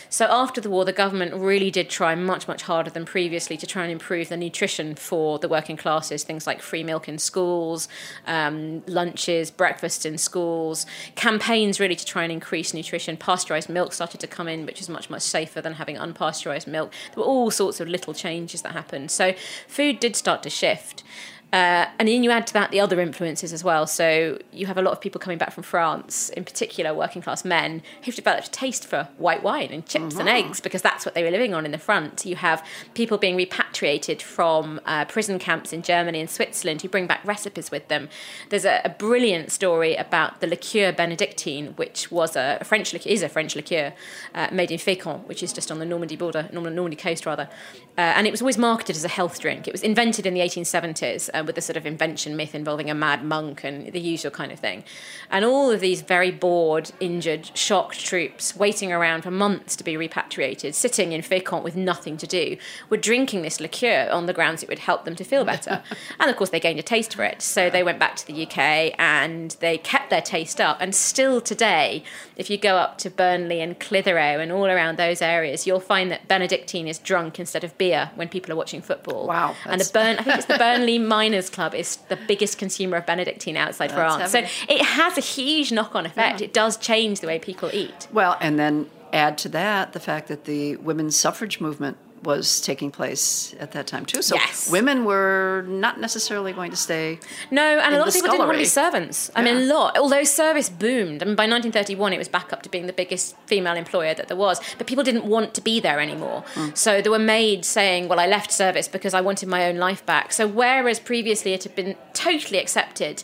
So after the war, the government really did try much, much harder than previously to try and improve the nutrition for the working classes, things like free milk in schools, um, lunches, breakfast in schools, campaigns really to try and increase nutrition. Pasteurized milk started to come in, which is much, much safer than having unpasteurized milk. There were all sorts of little changes that happened. So food did start to shift. Uh, and then you add to that the other influences as well. So you have a lot of people coming back from France, in particular working class men, who've developed a taste for white wine and chips and eggs because that's what they were living on in the front. You have people being repatriated from uh, prison camps in Germany and Switzerland who bring back recipes with them. There's a, a brilliant story about the liqueur Benedictine, which was a, a French liqueur, is a French liqueur uh, made in Fécamp, which is just on the Normandy border, Normandy coast rather. Uh, and it was always marketed as a health drink. It was invented in the 1870s uh, with the sort of invention myth involving a mad monk and the usual kind of thing. And all of these very bored, injured, shocked troops waiting around for months to be repatriated, sitting in Fécamp with nothing to do, were drinking this liqueur on the grounds it would help them to feel better. and of course, they gained a taste for it. So they went back to the UK and they kept their taste up. And still today, if you go up to Burnley and Clitheroe and all around those areas, you'll find that Benedictine is drunk instead of beer when people are watching football. Wow, And the Burn, I think it's the Burnley Miners Club is the biggest consumer of Benedictine outside That's France. So it has a huge knock-on effect. It does change the way people eat. Well, and then add to that the fact that the women's suffrage movement was taking place at that time too. So Yes. women were not necessarily going to stay. No, and a lot of people didn't want to be servants. I mean, a lot. Although service boomed. I mean, by 1931, it was back up to being the biggest female employer that there was. But people didn't want to be there anymore. Mm. So there were maids saying, well, I left service because I wanted my own life back. So whereas previously it had been totally accepted,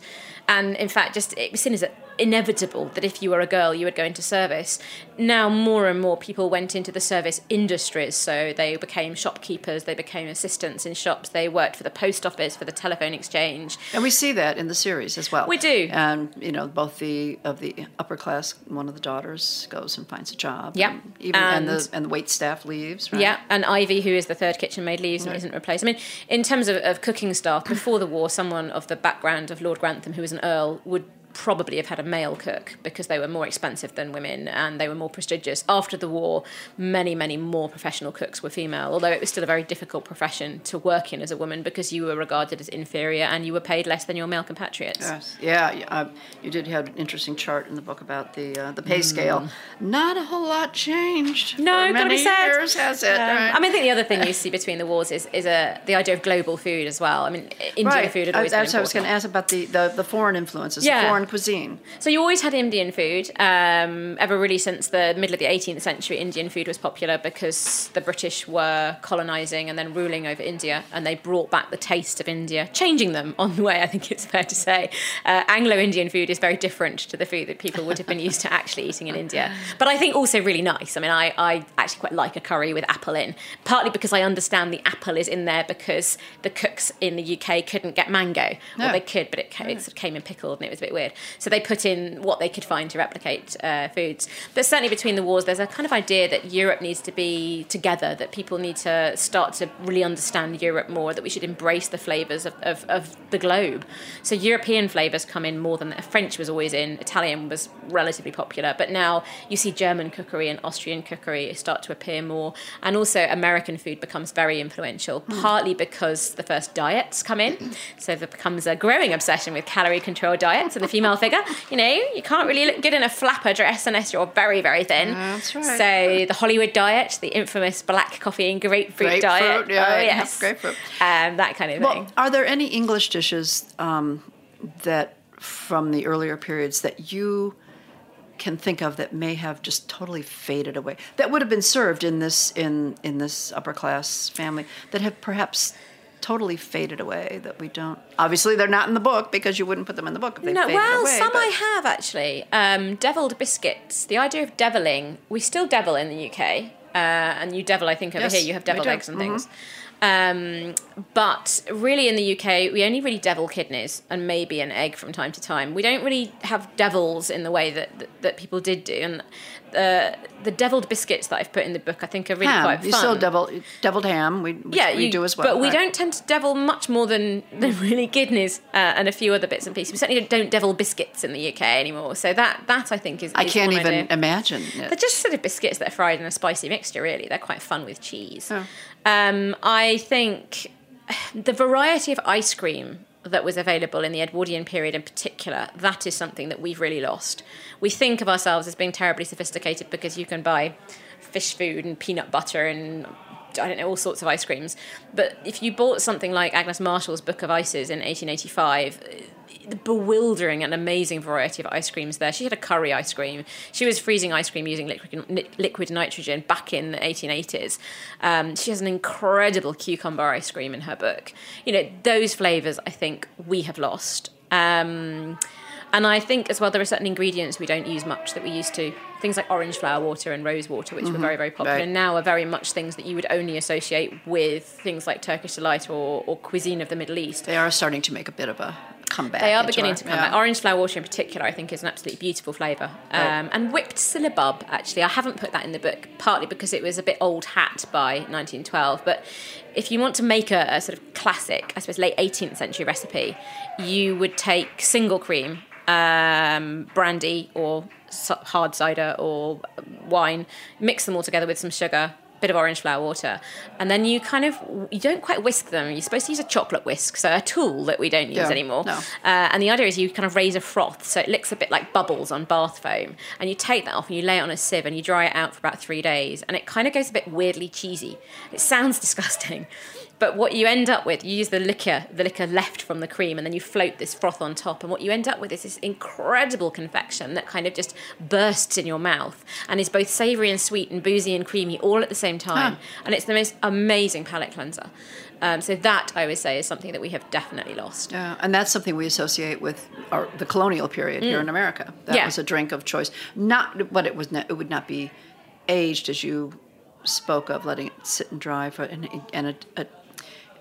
and in fact, just it was seen as a inevitable that if you were a girl, you would go into service. Now, more and more people went into the service industries. So they became shopkeepers, they became assistants in shops, they worked for the post office, for the telephone exchange. And we see that in the series as well. We do. And, you know, both the of the upper class, one of the daughters goes and finds a job. Yeah. And even, and, And- the, and the wait staff leaves, right? Yeah, and Ivy, who is the third kitchen maid, leaves and isn't replaced. I mean, in terms of, of cooking staff, before the war, someone of the background of Lord Grantham, who was an earl, would probably have had a male cook because they were more expensive than women and they were more prestigious. After the war, many, many more professional cooks were female, although it was still a very difficult profession to work in as a woman because you were regarded as inferior and you were paid less than your male compatriots. Yes. Yeah, uh, you did have an interesting chart in the book about the uh, the pay scale. Not a whole lot changed. Mm. No, many years, has it? Um, right? I mean, I think the other thing you see between the wars is is a, the idea of global food as well. I mean, Indian right. food had I- always been that's what I was going to ask about the, the, the foreign influences, Yeah. the foreign cuisine. So you always had Indian food. Um, ever really since the middle of the 18th century, Indian food was popular because the British were colonising and then ruling over India, and they brought back the taste of India, changing them on the way. I think it's fair to say. Uh, Anglo-Indian food is very different to the food that people would have been used to actually eating in India, but I think also really nice. I mean, I, I actually quite like a curry with apple in, partly because I understand the apple is in there because the cooks in the UK couldn't get mango, No. or they could, but it it sort of came in pickled and it was a bit weird. So they put in what they could find to replicate uh, foods. But certainly between the wars, there's a kind of idea that Europe needs to be together, that people need to start to really understand Europe more, that we should embrace the flavours of, of, of the globe. So European flavours come in more than French was always in, Italian was relatively popular, but now you see German cookery and Austrian cookery start to appear more. And also American food becomes very influential, partly because the first diets come in. So there becomes a growing obsession with calorie control diets and the female figure. You know, you can't really look good in a flapper dress unless you're very, very thin. That's right. So the Hollywood diet, the infamous black coffee and grapefruit, diet. Yeah, oh, yes. grapefruit. Um, that kind of thing. Well, are there any English dishes um, that from the earlier periods that you can think of that may have just totally faded away that would have been served in this in in this upper class family that have perhaps totally faded away that we don't obviously they're not in the book because you wouldn't put them in the book if they No, faded well, away some but- I have actually. Um, deviled biscuits. The idea of deviling. We still devil in the UK, uh, and you devil. I think over Yes, here you have deviled eggs and Mhm. things. Um, but really, in the UK, we only really devil kidneys and maybe an egg from time to time. We don't really have devils in the way that that, that people did do. And the the deviled biscuits that I've put in the book, I think, are really ham quite fun. you still devil deviled ham we yeah, we you- do as well But we don't tend to devil much more than, than really kidneys uh, and a few other bits and pieces. We certainly don't devil biscuits in the UK anymore. So that that I think is. I is can't one even imagine it. They're just sort of biscuits that are fried in a spicy mixture. Really, they're quite fun with cheese. Oh. Um, I think the variety of ice cream that was available in the Edwardian period in particular, that is something that we've really lost. We think of ourselves as being terribly sophisticated because you can buy fish food and peanut butter and I don't know, all sorts of ice creams. But if you bought something like Agnes Marshall's Book of Ices in 1885, the bewildering and amazing variety of ice creams there. She had a curry ice cream. She was freezing ice cream using liquid, liquid nitrogen back in the 1880s. Um, she has an incredible cucumber ice cream in her book. You know, those flavours I think we have lost. Um, and I think as well there are certain ingredients we don't use much that we used to. Things like orange flower water and rose water, which were very, very popular, Right. now are very much things that you would only associate with things like Turkish delight or, or cuisine of the Middle East. they are starting to make a bit of a comeback They are beginning our- to come yeah. back. Orange flower water in particular, I think, is an absolutely beautiful flavour. Um, and whipped syllabub, actually, I haven't put that in the book, partly because it was a bit old hat by 1912. But if you want to make a, a sort of classic, I suppose, late 18th century recipe, you would take single cream, um, brandy or hard cider or wine, mix them all together with some sugar, a bit of orange flower water, and then you kind of you don't quite whisk them. You're supposed to use a chocolate whisk, so a tool that we don't use Yeah, anymore. no. Uh, and the idea is you kind of raise a froth, so it looks a bit like bubbles on bath foam, and you take that off and you lay it on a sieve and you dry it out for about three days, and it kind of goes a bit weirdly cheesy. It sounds disgusting. But what you end up with, you use the liquor, the liquor left from the cream, and then you float this froth on top. And what you end up with is this incredible confection that kind of just bursts in your mouth and is both savoury and sweet and boozy and creamy all at the same time. And it's the most amazing palate cleanser. Um, so that I would say is something that we have definitely lost. Yeah, and that's something we associate with our, the colonial period here in America. That Mm. Yeah. was a drink of choice. Not, but it was not, it would not be aged as you spoke of, letting it sit and dry for and, and a, a,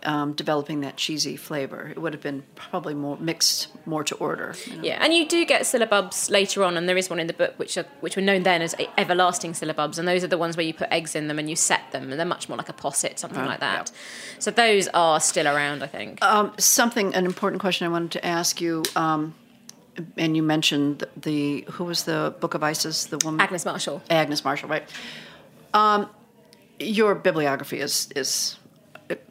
um, developing that cheesy flavor. It would have been probably more mixed, more to order. you know. Yeah, and you do get syllabubs later on, and there is one in the book which are which were known then as everlasting syllabubs, and those are the ones where you put eggs in them and you set them, and they're much more like a posset, something like that. So those are still around, I think. Um, something, an important question I wanted to ask you. Um, and you mentioned the, the who was the Book of Ices, the woman Agnes Marshall. Agnes Marshall, right? Um, your bibliography is is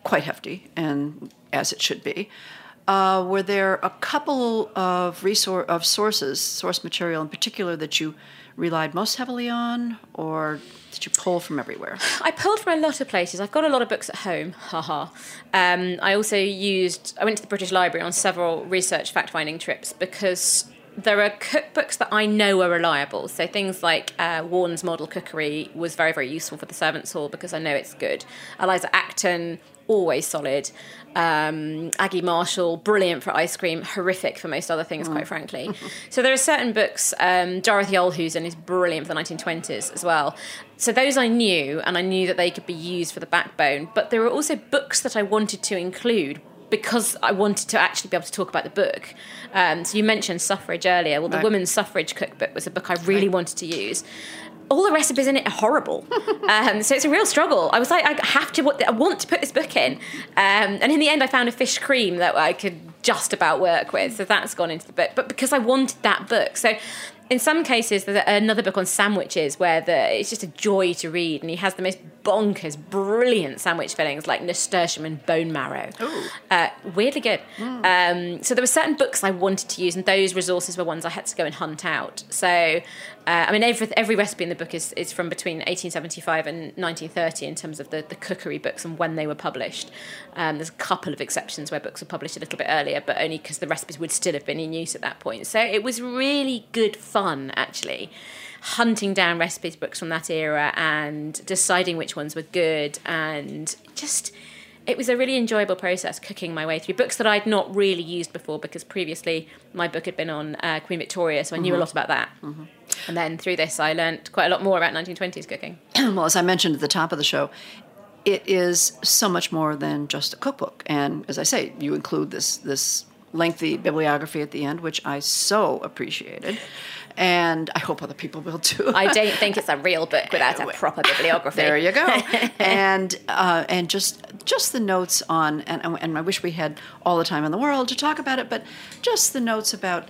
quite hefty, and as it should be. Uh, were there a couple of resource of sources, source material in particular, that you relied most heavily on, or did you pull from everywhere? I pulled from a lot of places. I've got a lot of books at home. Haha. Um, I also used. I went to the British Library on several research fact-finding trips because there are cookbooks that I know are reliable. So things like uh, Warne's Model Cookery was very, very useful for the servants' hall because I know it's good. Eliza Acton, always solid. Um, Aggie Marshall, brilliant for ice cream, horrific for most other things, quite frankly. so there are certain books. Um, Dorothy Allhusen is brilliant for the 1920s as well. So those I knew, and I knew that they could be used for the backbone. But there were also books that I wanted to include because I wanted to actually be able to talk about the book. Um, so you mentioned suffrage earlier. Well, the Right. Women's Suffrage Cookbook was a book I really wanted to use. All the recipes in it are horrible, um, so it's a real struggle. I was like, I have to, I want to put this book in, um, and in the end, I found a fish cream that I could just about work with. So that's gone into the book, but because I wanted that book, so. In some cases, there's another book on sandwiches where the, it's just a joy to read, and he has the most bonkers, brilliant sandwich fillings like nasturtium and bone marrow. Uh, weirdly good. Um, so there were certain books I wanted to use, and those resources were ones I had to go and hunt out. So, uh, I mean, every every recipe in the book is, is from between 1875 and 1930 in terms of the, the cookery books and when they were published. Um, there's a couple of exceptions where books were published a little bit earlier, but only because the recipes would still have been in use at that point. So it was really good fun, actually. Hunting down recipes books from that era and deciding which ones were good, and just it was a really enjoyable process cooking my way through books that I'd not really used before because previously my book had been on uh, Queen Victoria, so I knew a lot about that. And then through this, I learnt quite a lot more about 1920s cooking. well, as I mentioned at the top of the show, it is so much more than just a cookbook. And as I say, you include this this lengthy bibliography at the end, which I so appreciated, and I hope other people will too. I don't think it's a real book without a proper bibliography. There you go. and uh, and just just the notes on and and I wish we had all the time in the world to talk about it, but just the notes about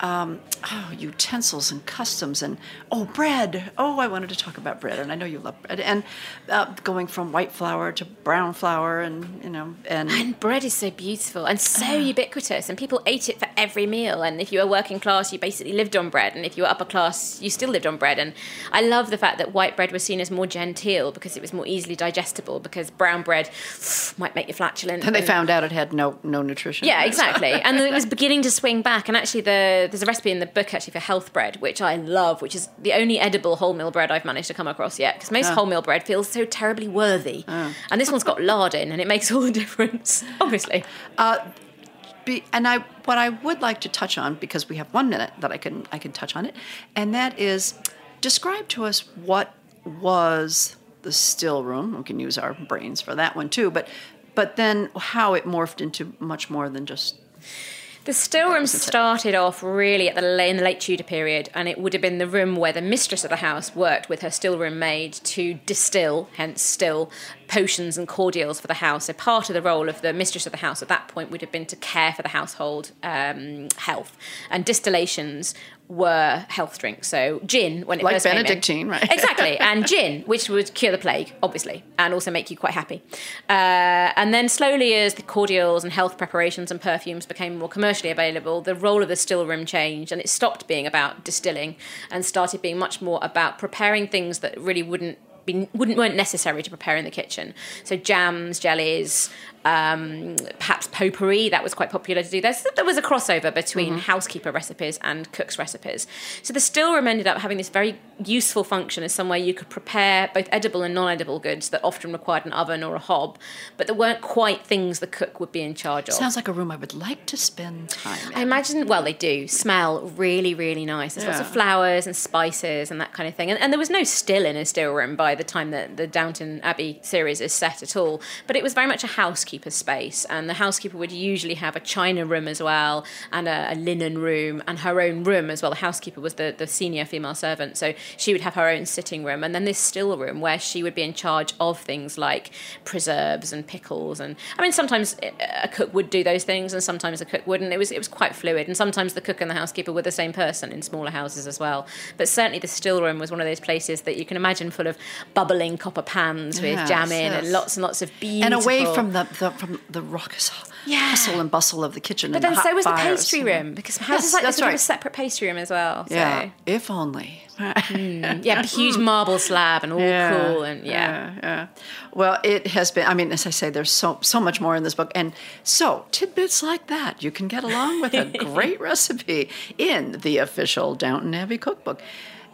um, oh utensils and customs and oh bread. Oh, I wanted to talk about bread, and I know you love bread. And uh, going from white flour to brown flour, and you know, and And bread is so beautiful and so ubiquitous, and people ate it for every meal. And if you were working class, you basically lived on bread, and if you were upper class, you still lived on bread. And I love the fact that white bread was seen as more genteel because it was more easily digestible. Because brown bread might make you flatulent. and they found out it had no no nutrition. Yeah, exactly. and then it was beginning to swing back. And actually, the, there's a recipe in the book actually for health bread, which I love, which is the only edible wholemeal bread I've managed to come across yet. Because most ah. wholemeal bread feels so terribly worthy, ah. and this one's got lard in, and it makes all the difference. Obviously, uh, Be, and I what I would like to touch on because we have one minute that I can I can touch on it, and that is describe to us what was the still room. We can use our brains for that one too, but but then how it morphed into much more than just The still room started off really at the la- in the late Tudor period, and it would have been the room where the mistress of the house worked with her still room maid to distill, hence still, potions and cordials for the house. So part of the role of the mistress of the house at that point would have been to care for the household um, health, and distillations were health drinks. So gin when it Like first came in. Benedictine, right? exactly, and gin, which would cure the plague, obviously, and also make you quite happy. Uh, and then slowly, as the cordials and health preparations and perfumes became more commercially available, the role of the still room changed, and it stopped being about distilling and started being much more about preparing things that really wouldn't be, wouldn't weren't necessary to prepare in the kitchen. So jams, jellies, um, perhaps potpourri that was quite popular to do. There's, there was a crossover between mm-hmm. housekeeper recipes and cook's recipes. So the still room ended up having this very useful function as somewhere you could prepare both edible and non-edible goods that often required an oven or a hob, but there weren't quite things the cook would be in charge of. Sounds like a room I would like to spend time in. I imagine, well, they do smell really, really nice. There's yeah. lots of flowers and spices and that kind of thing. And, and there was no still in a still room by the time that the Downton Abbey series is set at all, but it was very much a housekeeper housekeeper's space, and the housekeeper would usually have a china room as well, and a, a, linen room, and her own room as well. The housekeeper was the, the senior female servant, so she would have her own sitting room, and then this still room where she would be in charge of things like preserves and pickles, and I mean sometimes a cook would do those things, and sometimes a cook wouldn't. It was it was quite fluid, and sometimes the cook and the housekeeper were the same person in smaller houses as well. But certainly the still room was one of those places that you can imagine full of bubbling copper pans with yes, jam in yes. and lots and lots of beautiful and away from the, the the, from the raucous yeah. hustle and bustle of the kitchen. But then so was the pastry room because houses yes, like this right. a separate pastry room as well. So. Yeah, if only. mm. Yeah, huge marble slab and all yeah, cool and yeah. yeah. yeah, Well, it has been. I mean, as I say, there's so so much more in this book, and so tidbits like that you can get along with a great recipe in the official Downton Abbey cookbook.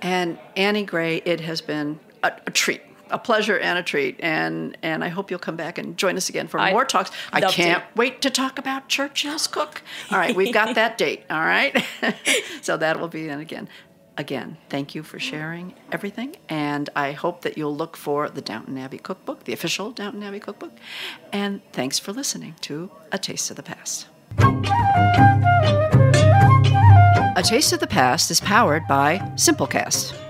And Annie Gray, it has been a, a treat a pleasure and a treat. And and I hope you'll come back and join us again for i more talks. I can't to. wait to talk about Churchill's Cook. All right, we've got that date. All right, so that will be then again. Again, thank you for sharing everything, and I hope that you'll look for the Downton Abbey Cookbook, the official Downton Abbey Cookbook. And thanks for listening to A Taste of the Past. A Taste of the Past is powered by Simplecast.